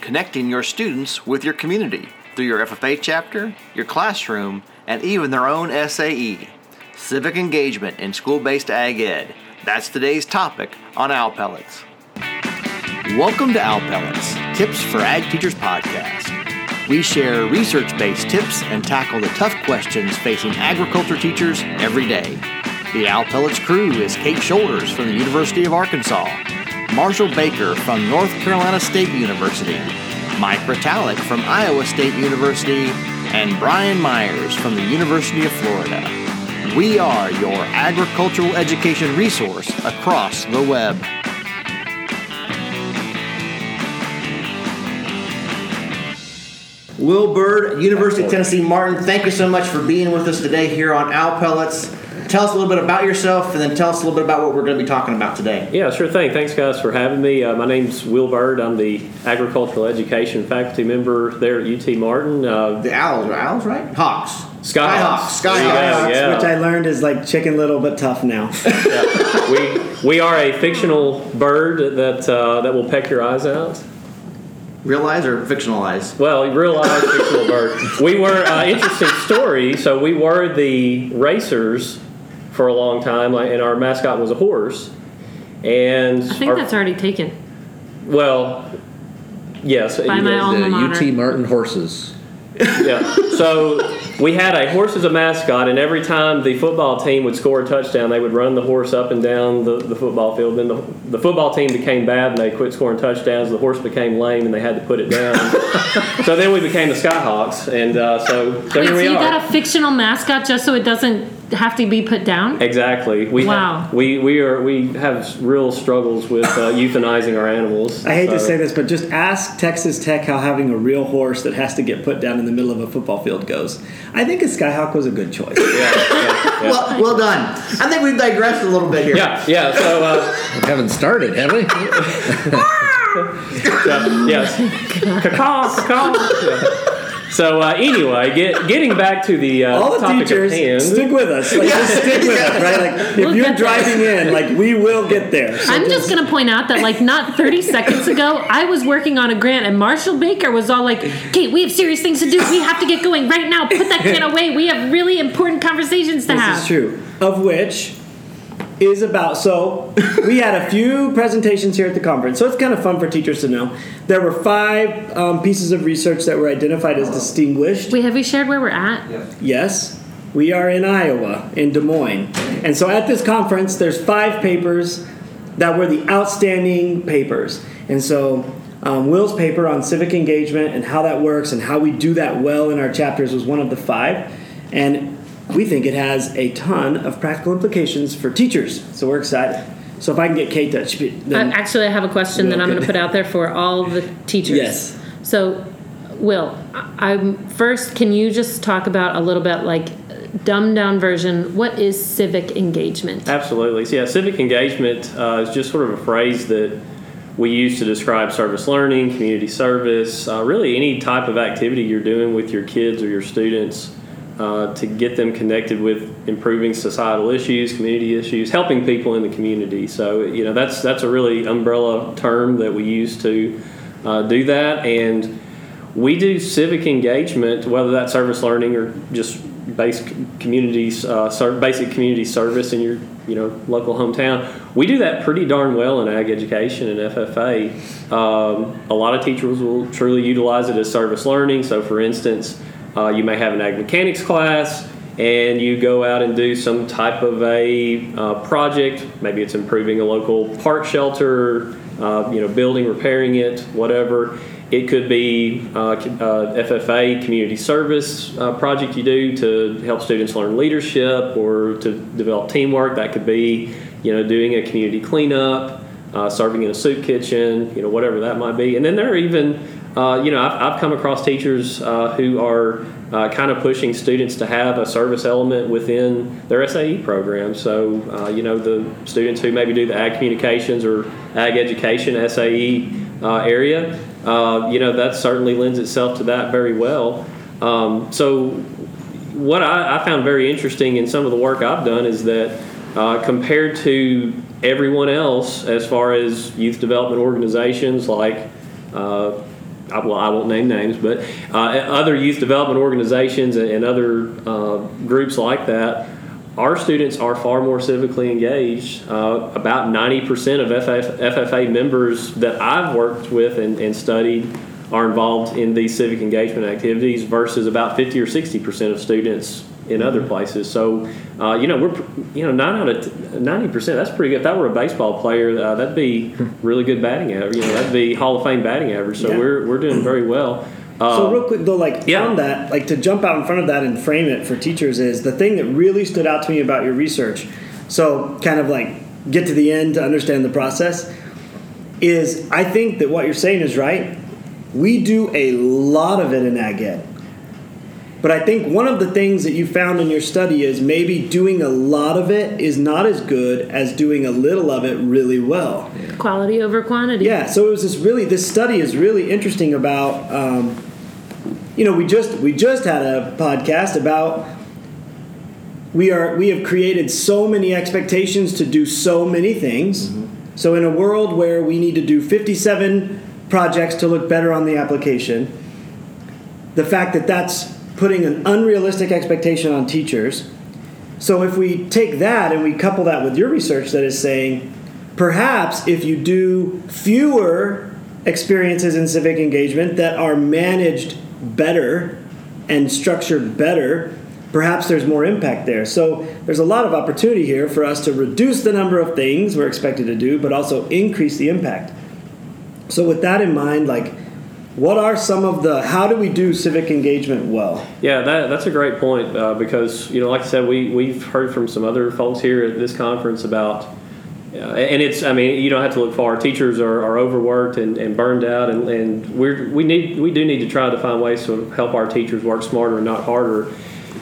connecting your students with your community through your FFA chapter, your classroom, and even their own SAE. Civic engagement in school based ag ed. That's today's topic on Owl Pellets. Welcome to Owl Pellets, Tips for Ag Teachers podcast. We share research based tips and tackle the tough questions facing agriculture teachers every day. The Owl Pellets crew is Kate Shoulders from the University of Arkansas, Marshall Baker from North Carolina State University, Mike Retallick from Iowa State University, and Brian Myers from the University of Florida. We are your agricultural education resource across the web. Will Bird, University of Tennessee Martin, thank you so much for being with us today here on Owl Pellets. Tell us a little bit about yourself and then tell us a little bit about what we're going to be talking about today. Yeah, sure thing. Thanks, guys, for having me. Uh, my name's Will Bird. I'm the agricultural education faculty member there at UT Martin. Uh, The Owls are Owls, right? Hawks. Skyhawks. Skyhawks. There Skyhawks. yeah. Which I learned is like chicken little but tough now. we we are a fictional bird that uh, that will peck your eyes out. Real eyes or fictional eyes? Well, real life fictional bird. We were uh, interesting story. So we were the racers for a long time, like, and our mascot was a horse. And I think our- that's already taken. well, yes. By it my is. alma mater. UT Martin horses. Yeah. So we had a horse as a mascot, and every time the football team would score a touchdown, they would run the horse up and down the, the football field. Then the, the football team became bad, and they quit scoring touchdowns. The horse became lame, and they had to put it down. so then we became the Skyhawks, and uh, so, so Wait, here so we you are. got a fictional mascot just so it doesn't have to be put down? Exactly. We Wow. Have, we we are we have real struggles with uh, euthanizing our animals. I hate to say this, but just ask Texas Tech how having a real horse that has to get put down in the middle of a football field goes. I think a Skyhawk was a good choice. Yeah, yeah, yeah. Well, well done. I think we've digressed a little bit here. yeah, yeah. So, uh, We haven't started, have we? so yes, cacaw, cacaw. Yeah. So uh, anyway, get, getting back to the uh, All the topic teachers, at hand. stick with us. Like, just stick with us, right? Like, if We'll you're get there. driving in, like, we will get there. So I'm just going to point out that, like, not 30 seconds ago, I was working on a grant, and Marshall Baker was all like, Kate, we have serious things to do. We have to get going right now. Put that grant away. We have really important conversations to This have. is true. Of which is about so we had a few presentations here at the conference, so it's kind of fun for teachers to know. There were five um, pieces of research that were identified as distinguished. Wait, have we shared where we're at? Yes, we are in Iowa, in Des Moines. And so at this conference, there's five papers that were the outstanding papers. And so um, Will's paper on civic engagement and how that works and how we do that well in our chapters was one of the five. And we think it has a ton of practical implications for teachers. So we're excited. So if I can get Kate to sp- Uh, actually, I have a question that I'm going to put out there for all the teachers. Yes. So, Will, I- I'm first. Can you just talk about a little bit, like, dumbed down version? What is civic engagement? Absolutely. So, yeah, civic engagement uh, is just sort of a phrase that we use to describe service learning, community service, uh, really any type of activity you're doing with your kids or your students uh, to get them connected with improving societal issues, community issues, helping people in the community. So, you know, that's that's a really umbrella term that we use to uh, do that. And we do civic engagement, whether that's service learning or just basic communities, uh, basic community service in your you know local hometown. We do that pretty darn well in ag education and FFA. Um, a lot of teachers will truly utilize it as service learning. So, for instance, uh, you may have an ag mechanics class. And you go out and do some type of a uh, project. Maybe it's improving a local park shelter, uh, you know, building, repairing it, whatever. It could be uh, uh, FFA community service uh, project you do to help students learn leadership or to develop teamwork. That could be, you know, doing a community cleanup, serving in a soup kitchen, you know, whatever that might be. And then there are even, uh, you know, I've, I've come across teachers uh, who are uh, kind of pushing students to have a service element within their SAE program. So, uh, you know, the students who maybe do the ag communications or ag education SAE uh, area, uh, you know, that certainly lends itself to that very well. Um, so, what I, I found very interesting in some of the work I've done is that compared to everyone else, as far as youth development organizations like Well, I won't name names, but uh, other youth development organizations and, other uh, groups like that, our students are far more civically engaged. Uh, about 90% of FF, FFA members that I've worked with and, and studied are involved in these civic engagement activities versus about 50 or 60% of students in other places. So, uh, you know, we're you know nine out of ninety percent. That's pretty good. If that were a baseball player, uh, that'd be really good batting average. You know, that'd be Hall of Fame batting average. So Yeah. we're we're doing very well. So Um, real quick though, like yeah. on that, like to jump out in front of that and frame it for teachers is the thing that really stood out to me about your research. So kind of like get to the end to understand the process. Is I think that what you're saying is right. We do a lot of it in ag ed. But I think one of the things that you found in your study is maybe doing a lot of it is not as good as doing a little of it really well. Quality over quantity. Yeah, so it was this really this study is really interesting about um, you know we just we just had a podcast about we are we have created so many expectations to do so many things. So in a world where we need to do 57 projects to look better on the application, the fact that that's putting an unrealistic expectation on teachers. So if we take that and we couple that with your research that is saying perhaps if you do fewer experiences in civic engagement that are managed better and structured better, perhaps there's more impact there. So there's a lot of opportunity here for us to reduce the number of things we're expected to do, but also increase the impact. So with that in mind, like what are some of the how do we do civic engagement well? Yeah, that, that's a great point uh, because you know, like I said, we we've heard from some other folks here at this conference about, uh, and it's I mean you don't have to look far. Teachers are, are overworked and, and burned out, and, and we're we need we do need to try to find ways to help our teachers work smarter and not harder.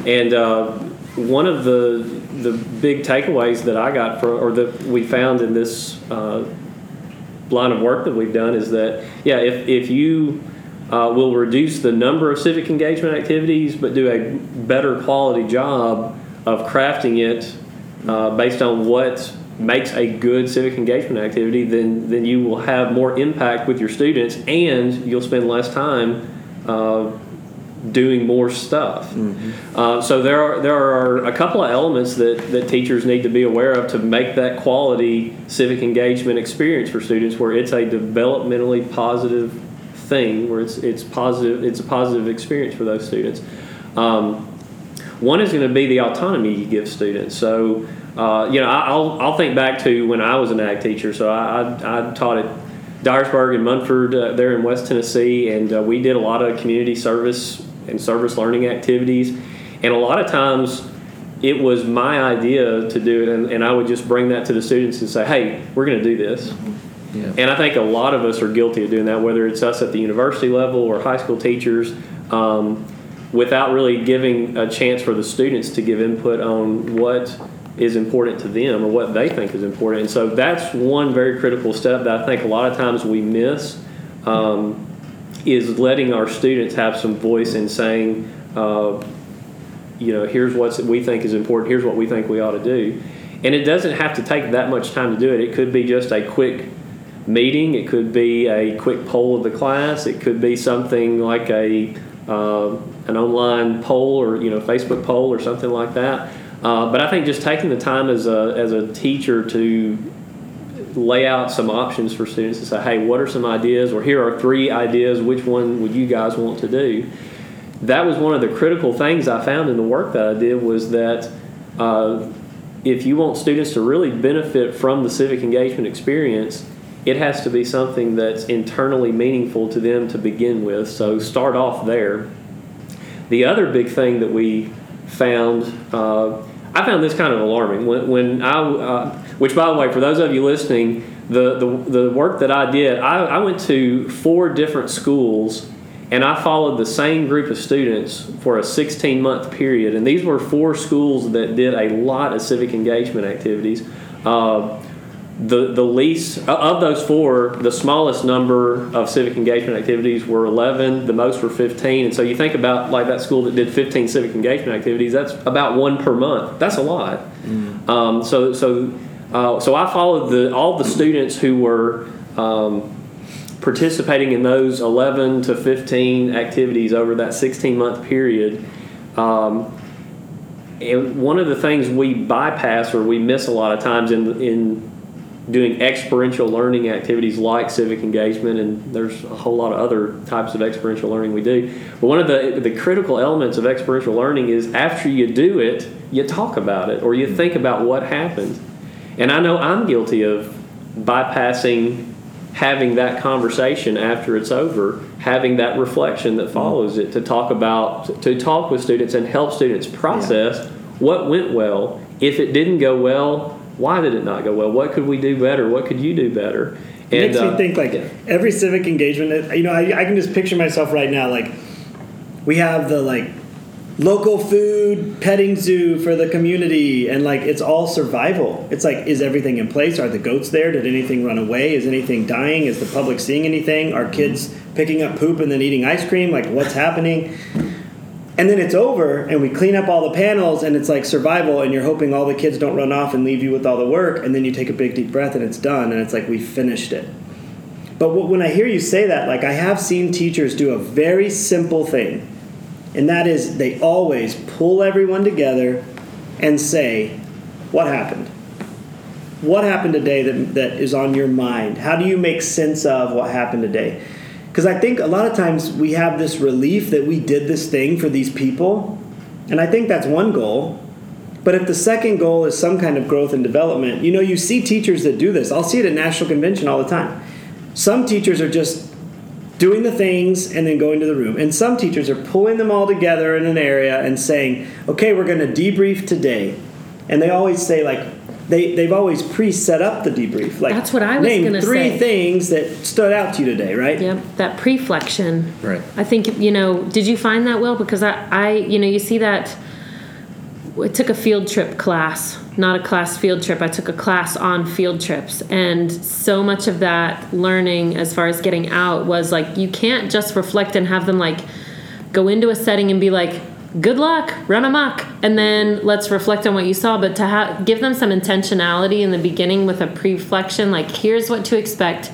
And uh, one of the the big takeaways that I got from or that we found in this. Line of work that we've done is that yeah if, if you uh, will reduce the number of civic engagement activities but do a better quality job of crafting it uh, based on what makes a good civic engagement activity then then you will have more impact with your students and you'll spend less time uh, doing more stuff. Uh, so there are there are a couple of elements that, that teachers need to be aware of to make that quality civic engagement experience for students, where it's a developmentally positive thing, where it's it's positive it's a positive experience for those students. Um, one is going to be the autonomy you give students. So, uh, you know, I- I'll, I'll think back to when I was an ag teacher. So I, I, I taught at Dyersburg and Munford uh, there in West Tennessee, and uh, we did a lot of community service and service learning activities. And a lot of times it was my idea to do it, and, and I would just bring that to the students and say, hey, we're going to do this. Yeah. And I think a lot of us are guilty of doing that, whether it's us at the university level or high school teachers, um, without really giving a chance for the students to give input on what is important to them or what they think is important. And so that's one very critical step that I think a lot of times we miss um, is letting our students have some voice in saying, uh, you know, here's what we think is important, here's what we think we ought to do. And it doesn't have to take that much time to do it. It could be just a quick meeting, it could be a quick poll of the class, it could be something like a uh, an online poll or you know Facebook poll or something like that. Uh, but I think just taking the time as a as a teacher to lay out some options for students to say, hey, what are some ideas? Or here are three ideas. Which one would you guys want to do? That was one of the critical things I found in the work that I did was that uh, if you want students to really benefit from the civic engagement experience, it has to be something that's internally meaningful to them to begin with. So start off there. The other big thing that we found, uh, I found this kind of alarming when, when I, uh, which by the way, for those of you listening, the, the, the work that I did, I, I went to four different schools and I followed the same group of students for a 16 month period. And these were four schools that did a lot of civic engagement activities. Uh, the, the least of those four, the smallest number of civic engagement activities were 11. The most were 15. And so you think about like that school that did 15 civic engagement activities. That's about one per month. That's a lot. Um, so so uh, so I followed the all the students who were um, participating in those 11 to 15 activities over that 16 month period. Um, and one of the things we bypass or we miss a lot of times in, in doing experiential learning activities like civic engagement, and there's a whole lot of other types of experiential learning we do. But one of the, the critical elements of experiential learning is after you do it, you talk about it or you mm-hmm. think about what happened. And I know I'm guilty of bypassing having that conversation after it's over, having that reflection that mm-hmm. follows it to talk about, to talk with students and help students process what went well. If it didn't go well, why did it not go well? What could we do better? What could you do better? It makes uh, me think like every civic engagement. You know, I, I can just picture myself right now. Like we have the like local food petting zoo for the community, and like it's all survival. It's like, is everything in place? Are the goats there? Did anything run away? Is anything dying? Is the public seeing anything? Are kids picking up poop and then eating ice cream? Like what's happening? And then it's over, and we clean up all the panels, and it's like survival, and you're hoping all the kids don't run off and leave you with all the work, and then you take a big deep breath, and it's done, and it's like we finished it. But wh- when I hear you say that, like I have seen teachers do a very simple thing, and that is they always pull everyone together and say, What happened? What happened today that, that is on your mind? How do you make sense of what happened today? Because I think a lot of times we have this relief that we did this thing for these people, and I think that's one goal. But if the second goal is some kind of growth and development, you know, you see teachers that do this. I'll see it at national convention all the time. Some teachers are just doing the things and then going to the room. And some teachers are pulling them all together in an area and saying, okay, we're going to debrief today. And they always say, like, they, they've always pre set up the debrief. Like, That's what I was name gonna three things that stood out to you today, right? Yep, that preflection. Right. I think you know. Did you find that well? Because I, I, you know, you see that. I took a field trip class, not a class field trip. I took a class on field trips, and so much of that learning, as far as getting out, was like you can't just reflect and have them like go into a setting and be like, "Good luck, run amok," and then let's reflect on what you saw. But to ha- give them some intentionality in the beginning with a preflection, like here's what to expect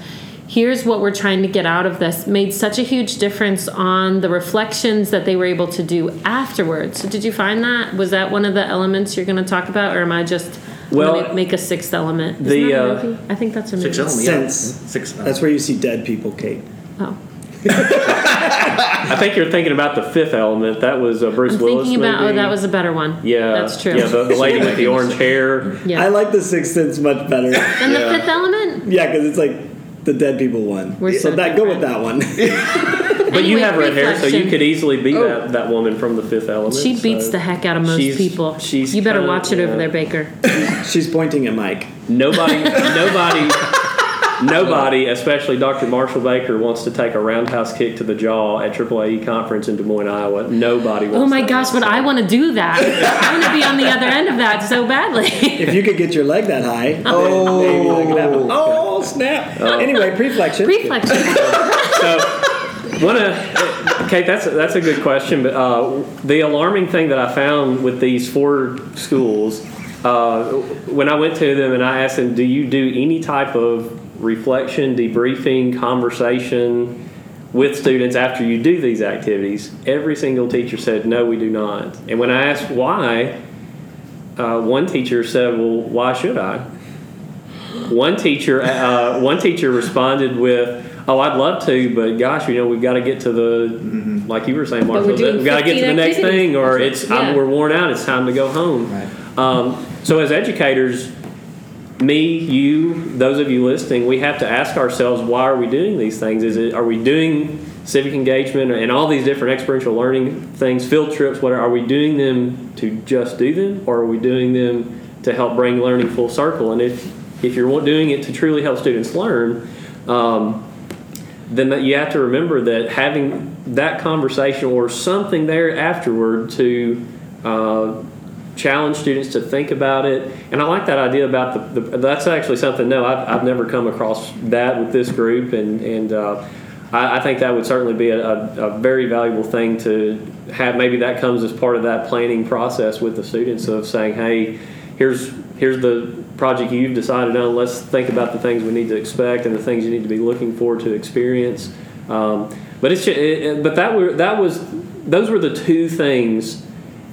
here's what we're trying to get out of this made such a huge difference on the reflections that they were able to do afterwards. So did you find that? Was that one of the elements you're going to talk about, or am I just Well, gonna make a sixth element? Isn't the, that a uh. I think that's a movie. Six element, yeah. Sense. Six. That's where you see dead people, Kate. Oh, I think you're thinking about the fifth element. That was a Bruce I'm Willis thinking about. movie. Oh, that was a better one. yeah, that's true. Yeah, the, the lady with the orange hair. Yeah. I like the Sixth Sense much better. than Yeah. the fifth element. yeah, because it's like the dead people one. We're so so that go with that one. But you have red hair, so you could easily be Oh. that, that woman from the Fifth Element. She beats so the heck out of most she's- people. she's you better kinda- watch it over there, Baker. She's pointing at Mike. Nobody, nobody, nobody, especially Dr. Marshall Baker, wants to take a roundhouse kick to the jaw at AAAE conference in Des Moines, Iowa. Nobody wants. Oh my gosh, but I want to do that. I want to be on the other end of that so badly. If you could get your leg that high, oh, maybe that could happen. Oh, snap. Anyway, preflection. Reflection. so one of Kate, that's that's a good question. But uh, the alarming thing that I found with these four schools, uh, when I went to them and I asked them, "Do you do any type of reflection, debriefing, conversation with students after you do these activities?" Every single teacher said, "No, we do not." And when I asked why, uh, one teacher said, "Well, why should I?" One teacher, uh, one teacher responded with, "Oh, I'd love to, but gosh, you know, we've got to get to the, like you were saying, we're Marshall, doing we've got to get to the next activities. thing, or it's Yeah. I'm, we're worn out. It's time to go home." Right. Um, so, as educators, me, you, those of you listening, we have to ask ourselves, why are we doing these things? Is it are we doing civic engagement and all these different experiential learning things, field trips, whatever? Are we doing them to just do them, or are we doing them to help bring learning full circle? And if if you're doing it to truly help students learn, um, then that you have to remember that having that conversation or something there afterward to uh, challenge students to think about it. And I like that idea about the, the that's actually something, no, I've, I've never come across that with this group. And, and uh, I, I think that would certainly be a, a, a very valuable thing to have. Maybe that comes as part of that planning process with the students of saying, hey, here's here's the project you've decided on. Let's think about the things we need to expect and the things you need to be looking forward to experience. Um, but it's it, it, but that were that was those were the two things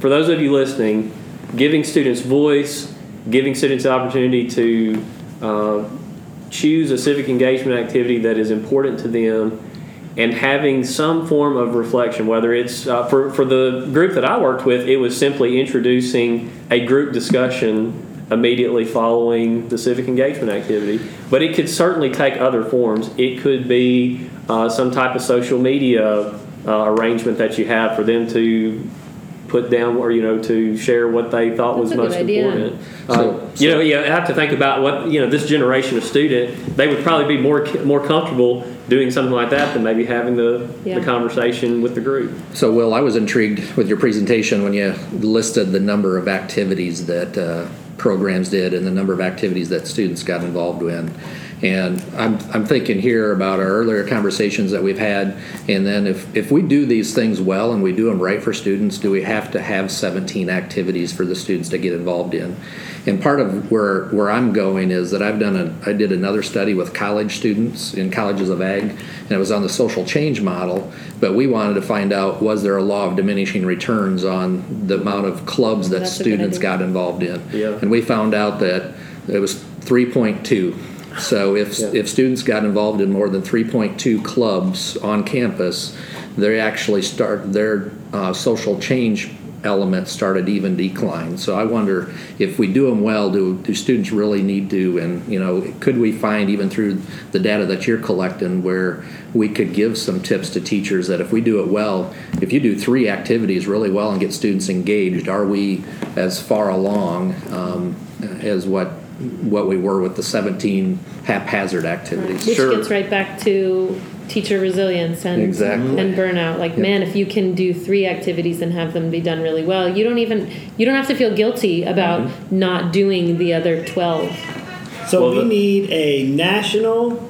for those of you listening, giving students voice, giving students the opportunity to uh, choose a civic engagement activity that is important to them and having some form of reflection, whether it's uh, for, for the group that I worked with, it was simply introducing a group discussion immediately following the civic engagement activity. But it could certainly take other forms. It could be uh, some type of social media uh, arrangement that you have for them to put down or you know to share what they thought That's was most idea. important. So- Uh, you know, you have to think about what you know. This generation of student, they would probably be more more comfortable doing something like that than maybe having the, Yeah. the conversation with the group. So, Will, I was intrigued with your presentation when you listed the number of activities that uh, programs did and the number of activities that students got involved in. And I'm, I'm thinking here about our earlier conversations that we've had. And then, if, if we do these things well and we do them right for students, do we have to have 17 activities for the students to get involved in? And part of where, where I'm going is that I've done a, I did another study with college students in colleges of ag, and it was on the social change model. But we wanted to find out was there a law of diminishing returns on the amount of clubs that That's students got involved in? Yeah. And we found out that it was 3.2. So if, Yeah. if students got involved in more than 3.2 clubs on campus, they actually start their uh, social change element started even decline. So I wonder if we do them well, do, do students really need to? And you know, could we find even through the data that you're collecting where we could give some tips to teachers that if we do it well, if you do three activities really well and get students engaged, are we as far along um, as what what we were with the 17 haphazard activities? Which gets right back to teacher resilience and Exactly. and burnout. Like, Yeah. man, if you can do three activities and have them be done really well, you don't even you don't have to feel guilty about Mm-hmm. not doing the other twelve. So Well, we the- need a national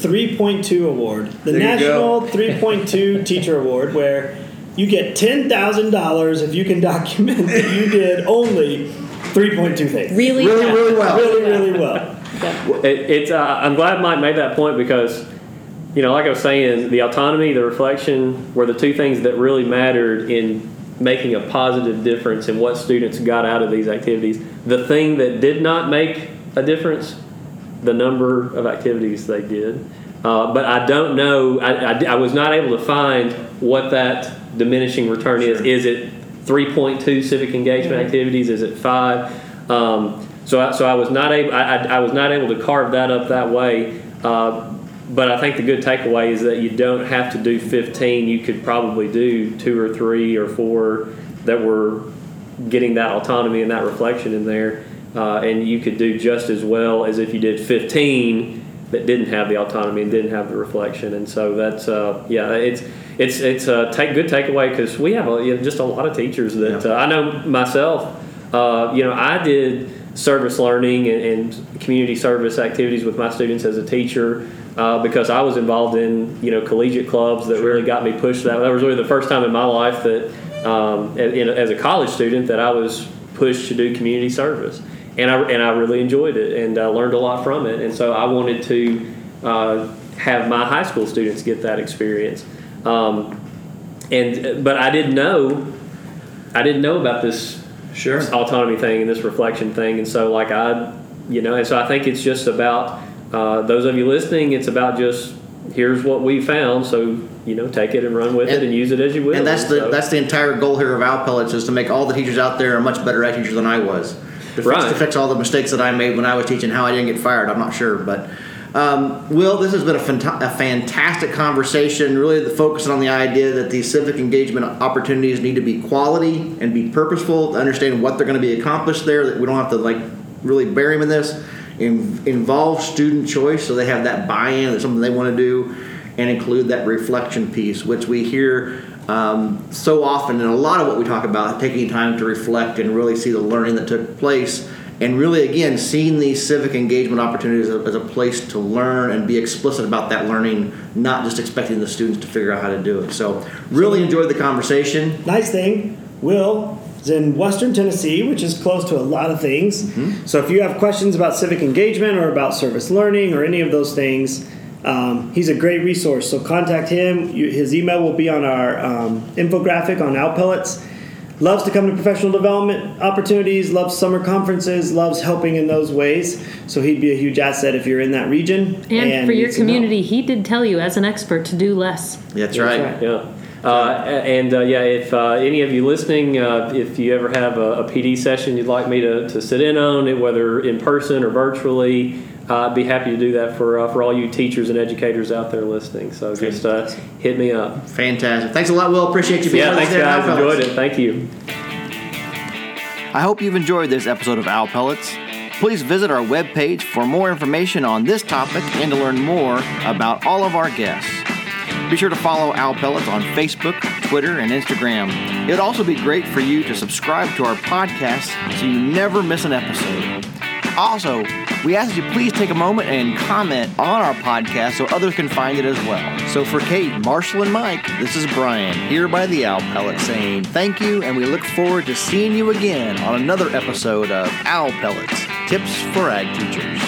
3.2 award. The There national 3.2 teacher award where you get $10,000 if you can document that you did only 3.2 things. Really, Really, yeah. really well. Really, really well. Yeah. It, it's. Uh, I'm glad Mike made that point because, you know, like I was saying, the autonomy, the reflection were the two things that really mattered in making a positive difference in what students got out of these activities. The thing that did not make a difference, the number of activities they did. Uh, but I don't know. I, I, I was not able to find what that diminishing return is. Is it 3.2 civic engagement activities? Is at five? Um, so, I, so I was not able. I, I, was not able to carve that up that way. Uh, but I think the good takeaway is that you don't have to do 15. You could probably do two or three or four that were getting that autonomy and that reflection in there. Uh, and you could do just as well as if you did 15 that didn't have the autonomy and didn't have the reflection. And so that's uh, yeah, it's it's it's a take good takeaway because we have a, you know, just a lot of teachers that Yeah. uh, I know myself. Uh, you know, I did service learning and, and community service activities with my students as a teacher. Uh, because I was involved in you know collegiate clubs that really got me pushed that that was really the first time in my life that um, in, as a college student that I was pushed to do community service and I and I really enjoyed it and uh, learned a lot from it and so I wanted to uh, have my high school students get that experience um, and but I didn't know I didn't know about this Sure. autonomy thing and this reflection thing and so like I you know and so I think it's just about uh, those of you listening it's about just here's what we found so you know take it and run with it And- and use it as you will And that's the so- that's the entire goal here of Owl Pellets is to make all the teachers out there a much better ag teachers than I was. To fix, Right. to fix all the mistakes that I made when I was teaching. How I didn't get fired, I'm not sure. But um, Will, this has been a, a fantastic conversation. Really, the focusing on the idea that these civic engagement opportunities need to be quality and be purposeful. To understand what they're going to be accomplished there. That we don't have to like really bury them in this. In, involve student choice so they have that buy-in. That's something they want to do and include that reflection piece, which we hear um, so often in a lot of what we talk about, taking time to reflect and really see the learning that took place. And really, again, seeing these civic engagement opportunities as a, place to learn and be explicit about that learning, not just expecting the students to figure out how to do it. So, really enjoyed the conversation. Nice thing, Will, is in Western Tennessee, which is close to a lot of things. So if you have questions about civic engagement or about service learning or any of those things, um, he's a great resource. So contact him. His email will be on our um, infographic on Owl Pellets. Loves to come to professional development opportunities, loves summer conferences, loves helping in those ways. So he'd be a huge asset if you're in that region. And, for your need some help. community, he did tell you as an expert to do less. That's right. right. Yeah. Uh, and uh, yeah, if uh, any of you listening, uh, if you ever have a, a PD session you'd like me to, to sit in on, it, whether in person or virtually, I'd be happy to do that for uh, for all you teachers and educators out there listening. So just uh, hit me up. Fantastic. Thanks a lot, Will. Appreciate you being Yeah, with us thanks there guys. Owl Enjoyed it. Thank you. I hope you've enjoyed this episode of Owl Pellets. Please visit our webpage for more information on this topic and to learn more about all of our guests. Be sure to follow Owl Pellets on Facebook, Twitter, and Instagram. It would also be great for you to subscribe to our podcast so you never miss an episode. Also, we ask that you please take a moment and comment on our podcast so others can find it as well. So for Kate, Marshall, and Mike, this is Brian here by the Owl Pellet saying thank you, and we look forward to seeing you again on another episode of Owl Pellets Tips for Ag Teachers.